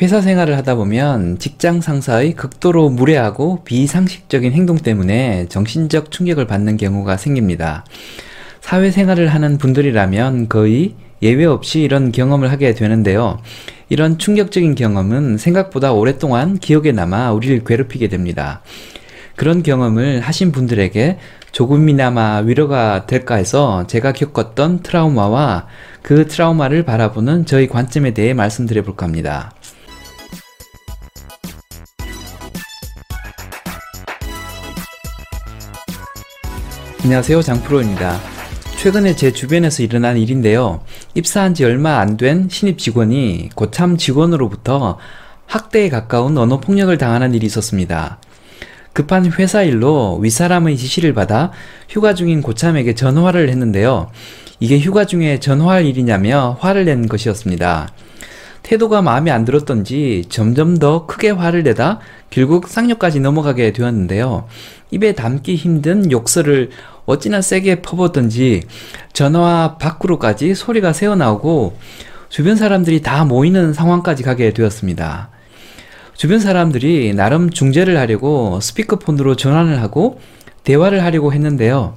회사 생활을 하다 보면 직장 상사의 극도로 무례하고 비상식적인 행동 때문에 정신적 충격을 받는 경우가 생깁니다. 사회생활을 하는 분들이라면 거의 예외 없이 이런 경험을 하게 되는데요. 이런 충격적인 경험은 생각보다 오랫동안 기억에 남아 우리를 괴롭히게 됩니다. 그런 경험을 하신 분들에게 조금이나마 위로가 될까 해서 제가 겪었던 트라우마와 그 트라우마를 바라보는 저희 관점에 대해 말씀드려 볼까 합니다. 안녕하세요. 장프로입니다. 최근에 제 주변에서 일어난 일인데요. 입사한 지 얼마 안 된 신입 직원이 고참 직원으로부터 학대에 가까운 언어 폭력을 당하는 일이 있었습니다. 급한 회사 일로 윗사람의 지시를 받아 휴가 중인 고참에게 전화를 했는데요. 이게 휴가 중에 전화할 일이냐며 화를 낸 것이었습니다. 태도가 마음에 안 들었던지 점점 더 크게 화를 내다 결국 쌍욕까지 넘어가게 되었는데요. 입에 담기 힘든 욕설을 어찌나 세게 퍼붓던지 전화 밖으로까지 소리가 새어나오고 주변 사람들이 다 모이는 상황까지 가게 되었습니다. 주변 사람들이 나름 중재를 하려고 스피커폰으로 전화를 하고 대화를 하려고 했는데요.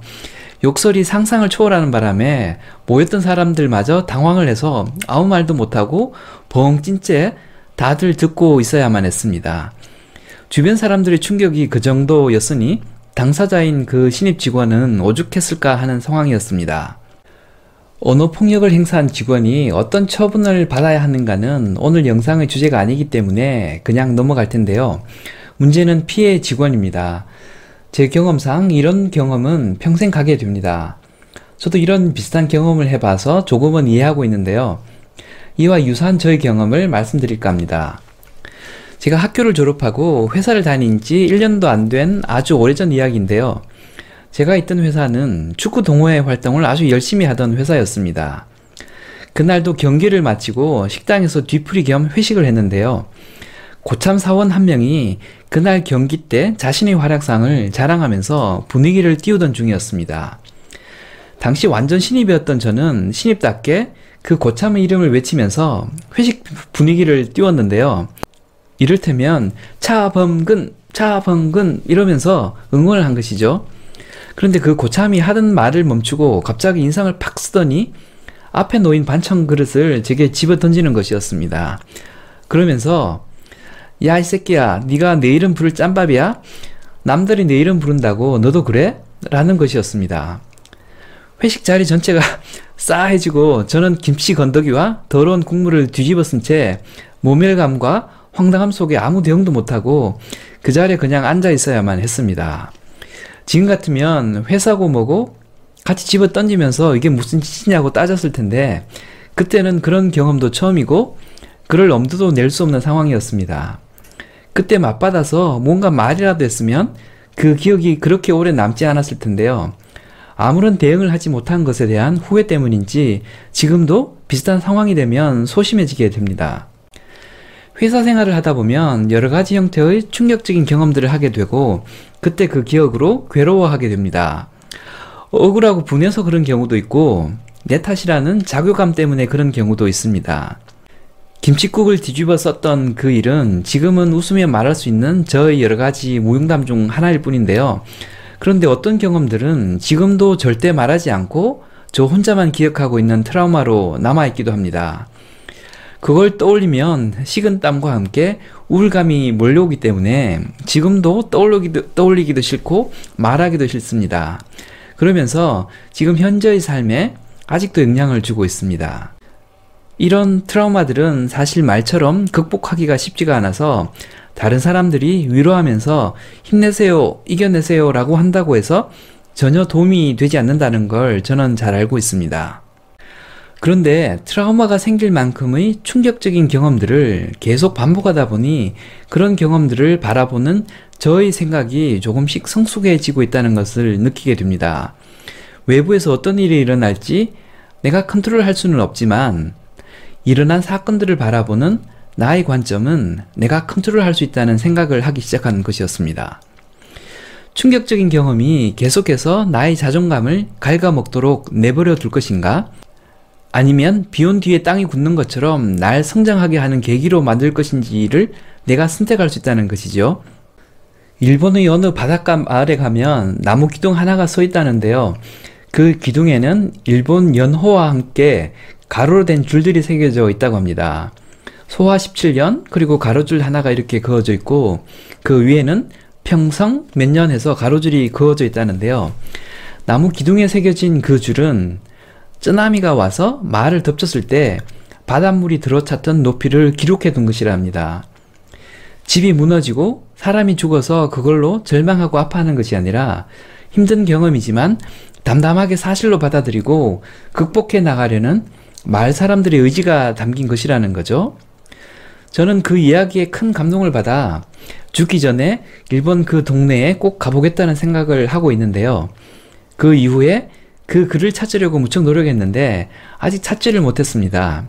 욕설이 상상을 초월하는 바람에 모였던 사람들마저 당황을 해서 아무 말도 못하고 벙찐 채 다들 듣고 있어야만 했습니다. 주변 사람들의 충격이 그 정도였으니 당사자인 그 신입 직원은 오죽했을까 하는 상황이었습니다. 언어 폭력을 행사한 직원이 어떤 처분을 받아야 하는가는 오늘 영상의 주제가 아니기 때문에 그냥 넘어갈 텐데요. 문제는 피해 직원입니다. 제 경험상 이런 경험은 평생 가게 됩니다. 저도 이런 비슷한 경험을 해봐서 조금은 이해하고 있는데요. 이와 유사한 저의 경험을 말씀드릴까 합니다. 제가 학교를 졸업하고 회사를 다닌 지 1년도 안 된 아주 오래전 이야기인데요. 제가 있던 회사는 축구 동호회 활동을 아주 열심히 하던 회사였습니다. 그날도 경기를 마치고 식당에서 뒤풀이 겸 회식을 했는데요. 고참 사원 한 명이 그날 경기 때 자신의 활약상을 자랑하면서 분위기를 띄우던 중이었습니다. 당시 완전 신입이었던 저는 신입답게 그 고참의 이름을 외치면서 회식 분위기를 띄웠는데요. 이를테면 차범근, 차범근 이러면서 응원을 한 것이죠. 그런데 그 고참이 하던 말을 멈추고 갑자기 인상을 팍 쓰더니 앞에 놓인 반찬 그릇을 제게 집어 던지는 것이었습니다. 그러면서 야 이 새끼야 네가 내 이름 부를 짬밥이야? 남들이 내 이름 부른다고 너도 그래? 라는 것이었습니다. 회식 자리 전체가 싸해지고 저는 김치 건더기와 더러운 국물을 뒤집어 쓴 채 모멸감과 황당함 속에 아무 대응도 못하고 그 자리에 그냥 앉아 있어야만 했습니다. 지금 같으면 회사고 뭐고 같이 집어 던지면서 이게 무슨 짓이냐고 따졌을 텐데 그때는 그런 경험도 처음이고 그럴 엄두도 낼 수 없는 상황이었습니다. 그때 맞받아서 뭔가 말이라도 했으면 그 기억이 그렇게 오래 남지 않았을 텐데요. 아무런 대응을 하지 못한 것에 대한 후회 때문인지 지금도 비슷한 상황이 되면 소심해지게 됩니다. 회사 생활을 하다 보면 여러 가지 형태의 충격적인 경험들을 하게 되고 그때 그 기억으로 괴로워하게 됩니다. 억울하고 분해서 그런 경우도 있고 내 탓이라는 자괴감 때문에 그런 경우도 있습니다. 김치국을 뒤집어 썼던 그 일은 지금은 웃으며 말할 수 있는 저의 여러 가지 무용담 중 하나일 뿐인데요. 그런데 어떤 경험들은 지금도 절대 말하지 않고 저 혼자만 기억하고 있는 트라우마로 남아있기도 합니다. 그걸 떠올리면 식은 땀과 함께 우울감이 몰려오기 때문에 지금도 떠올리기도, 떠올리기도 싫고 말하기도 싫습니다. 그러면서 지금 현재의 삶에 아직도 영향을 주고 있습니다. 이런 트라우마들은 사실 말처럼 극복하기가 쉽지가 않아서 다른 사람들이 위로하면서 힘내세요, 이겨내세요 라고 한다고 해서 전혀 도움이 되지 않는다는 걸 저는 잘 알고 있습니다. 그런데 트라우마가 생길 만큼의 충격적인 경험들을 계속 반복하다 보니 그런 경험들을 바라보는 저의 생각이 조금씩 성숙해지고 있다는 것을 느끼게 됩니다. 외부에서 어떤 일이 일어날지 내가 컨트롤 할 수는 없지만 일어난 사건들을 바라보는 나의 관점은 내가 컨트롤 할 수 있다는 생각을 하기 시작한 것이었습니다. 충격적인 경험이 계속해서 나의 자존감을 갉아먹도록 내버려 둘 것인가? 아니면 비온 뒤에 땅이 굳는 것처럼 날 성장하게 하는 계기로 만들 것인지를 내가 선택할 수 있다는 것이죠. 일본의 어느 바닷가 마을에 가면 나무 기둥 하나가 서 있다는데요. 그 기둥에는 일본 연호와 함께 가로로 된 줄들이 새겨져 있다고 합니다. 소화 17년 그리고 가로줄 하나가 이렇게 그어져 있고 그 위에는 평성 몇 년 해서 가로줄이 그어져 있다는데요. 나무 기둥에 새겨진 그 줄은 쯔나미가 와서 말을 덮쳤을 때 바닷물이 들어찼던 높이를 기록해 둔 것이랍니다. 집이 무너지고 사람이 죽어서 그걸로 절망하고 아파하는 것이 아니라 힘든 경험이지만 담담하게 사실로 받아들이고 극복해 나가려는 말 사람들의 의지가 담긴 것이라는 거죠. 저는 그 이야기에 큰 감동을 받아 죽기 전에 일본 그 동네에 꼭 가보겠다는 생각을 하고 있는데요. 그 이후에 그 글을 찾으려고 무척 노력했는데 아직 찾지를 못했습니다.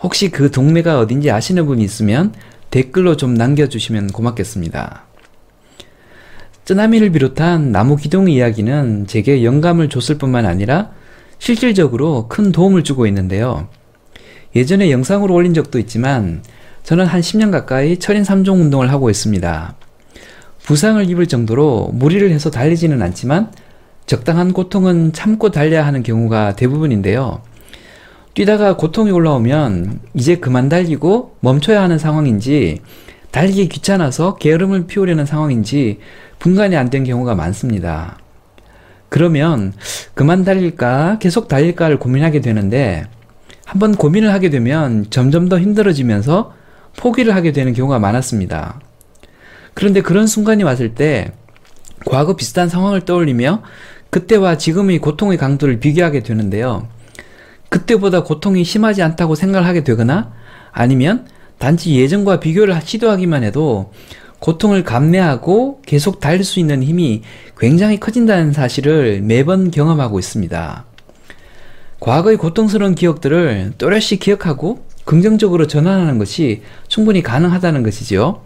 혹시 그 동네가 어딘지 아시는 분이 있으면 댓글로 좀 남겨주시면 고맙겠습니다. 쯔나미를 비롯한 나무 기둥 이야기는 제게 영감을 줬을 뿐만 아니라 실질적으로 큰 도움을 주고 있는데요. 예전에 영상으로 올린 적도 있지만 저는 한 10년 가까이 철인 3종 운동을 하고 있습니다. 부상을 입을 정도로 무리를 해서 달리지는 않지만 적당한 고통은 참고 달려야 하는 경우가 대부분인데요. 뛰다가 고통이 올라오면 이제 그만 달리고 멈춰야 하는 상황인지 달리기 귀찮아서 게으름을 피우려는 상황인지 분간이 안 된 경우가 많습니다. 그러면 그만 달릴까 계속 달릴까를 고민하게 되는데 한번 고민을 하게 되면 점점 더 힘들어지면서 포기를 하게 되는 경우가 많았습니다. 그런데 그런 순간이 왔을 때 과거 비슷한 상황을 떠올리며 그때와 지금의 고통의 강도를 비교하게 되는데요. 그때보다 고통이 심하지 않다고 생각을 하게 되거나 아니면 단지 예전과 비교를 시도하기만 해도 고통을 감내하고 계속 달릴 수 있는 힘이 굉장히 커진다는 사실을 매번 경험하고 있습니다. 과거의 고통스러운 기억들을 또렷이 기억하고 긍정적으로 전환하는 것이 충분히 가능하다는 것이지요.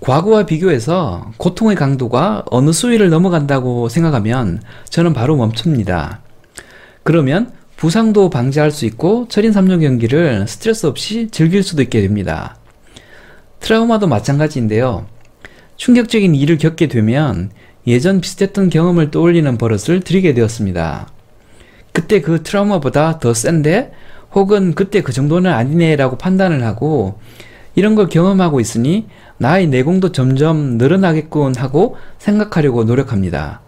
과거와 비교해서 고통의 강도가 어느 수위를 넘어간다고 생각하면 저는 바로 멈춥니다. 그러면 부상도 방지할 수 있고 철인 3종 경기를 스트레스 없이 즐길 수도 있게 됩니다. 트라우마도 마찬가지인데요. 충격적인 일을 겪게 되면 예전 비슷했던 경험을 떠올리는 버릇을 들이게 되었습니다. 그때 그 트라우마보다 더 센데 혹은 그때 그 정도는 아니네 라고 판단을 하고 이런 걸 경험하고 있으니 나의 내공도 점점 늘어나겠군 하고 생각하려고 노력합니다.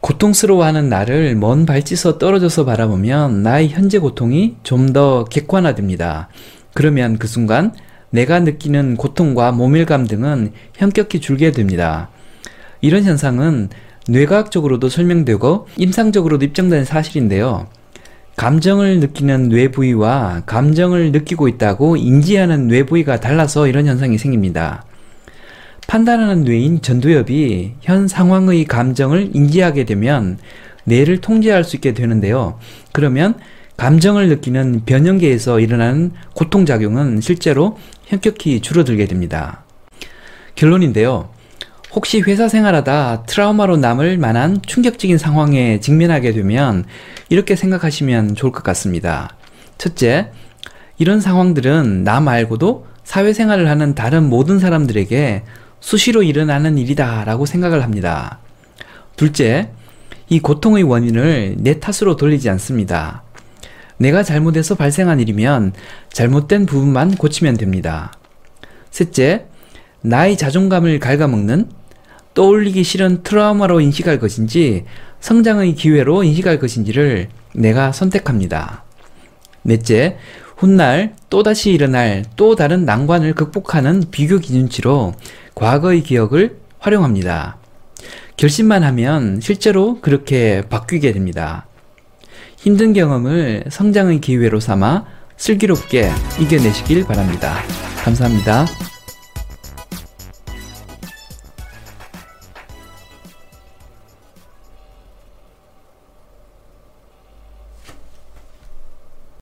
고통스러워하는 나를 먼 발치서 떨어져서 바라보면 나의 현재 고통이 좀 더 객관화됩니다. 그러면 그 순간 내가 느끼는 고통과 모밀감 등은 현격히 줄게 됩니다. 이런 현상은 뇌과학적으로도 설명되고 임상적으로도 입증된 사실인데요. 감정을 느끼는 뇌 부위와 감정을 느끼고 있다고 인지하는 뇌 부위가 달라서 이런 현상이 생깁니다. 판단하는 뇌인 전두엽이 현 상황의 감정을 인지하게 되면 뇌를 통제할 수 있게 되는데요. 그러면 감정을 느끼는 변형계에서 일어나는 고통작용은 실제로 현격히 줄어들게 됩니다. 결론인데요. 혹시 회사 생활하다 트라우마로 남을 만한 충격적인 상황에 직면하게 되면 이렇게 생각하시면 좋을 것 같습니다. 첫째, 이런 상황들은 나 말고도 사회생활을 하는 다른 모든 사람들에게 수시로 일어나는 일이다 라고 생각을 합니다. 둘째, 이 고통의 원인을 내 탓으로 돌리지 않습니다. 내가 잘못해서 발생한 일이면 잘못된 부분만 고치면 됩니다. 셋째, 나의 자존감을 갉아먹는 떠올리기 싫은 트라우마로 인식할 것인지 성장의 기회로 인식할 것인지를 내가 선택합니다. 넷째, 훗날 또다시 일어날 또 다른 난관을 극복하는 비교 기준치로 과거의 기억을 활용합니다. 결심만 하면 실제로 그렇게 바뀌게 됩니다. 힘든 경험을 성장의 기회로 삼아 슬기롭게 이겨내시길 바랍니다. 감사합니다.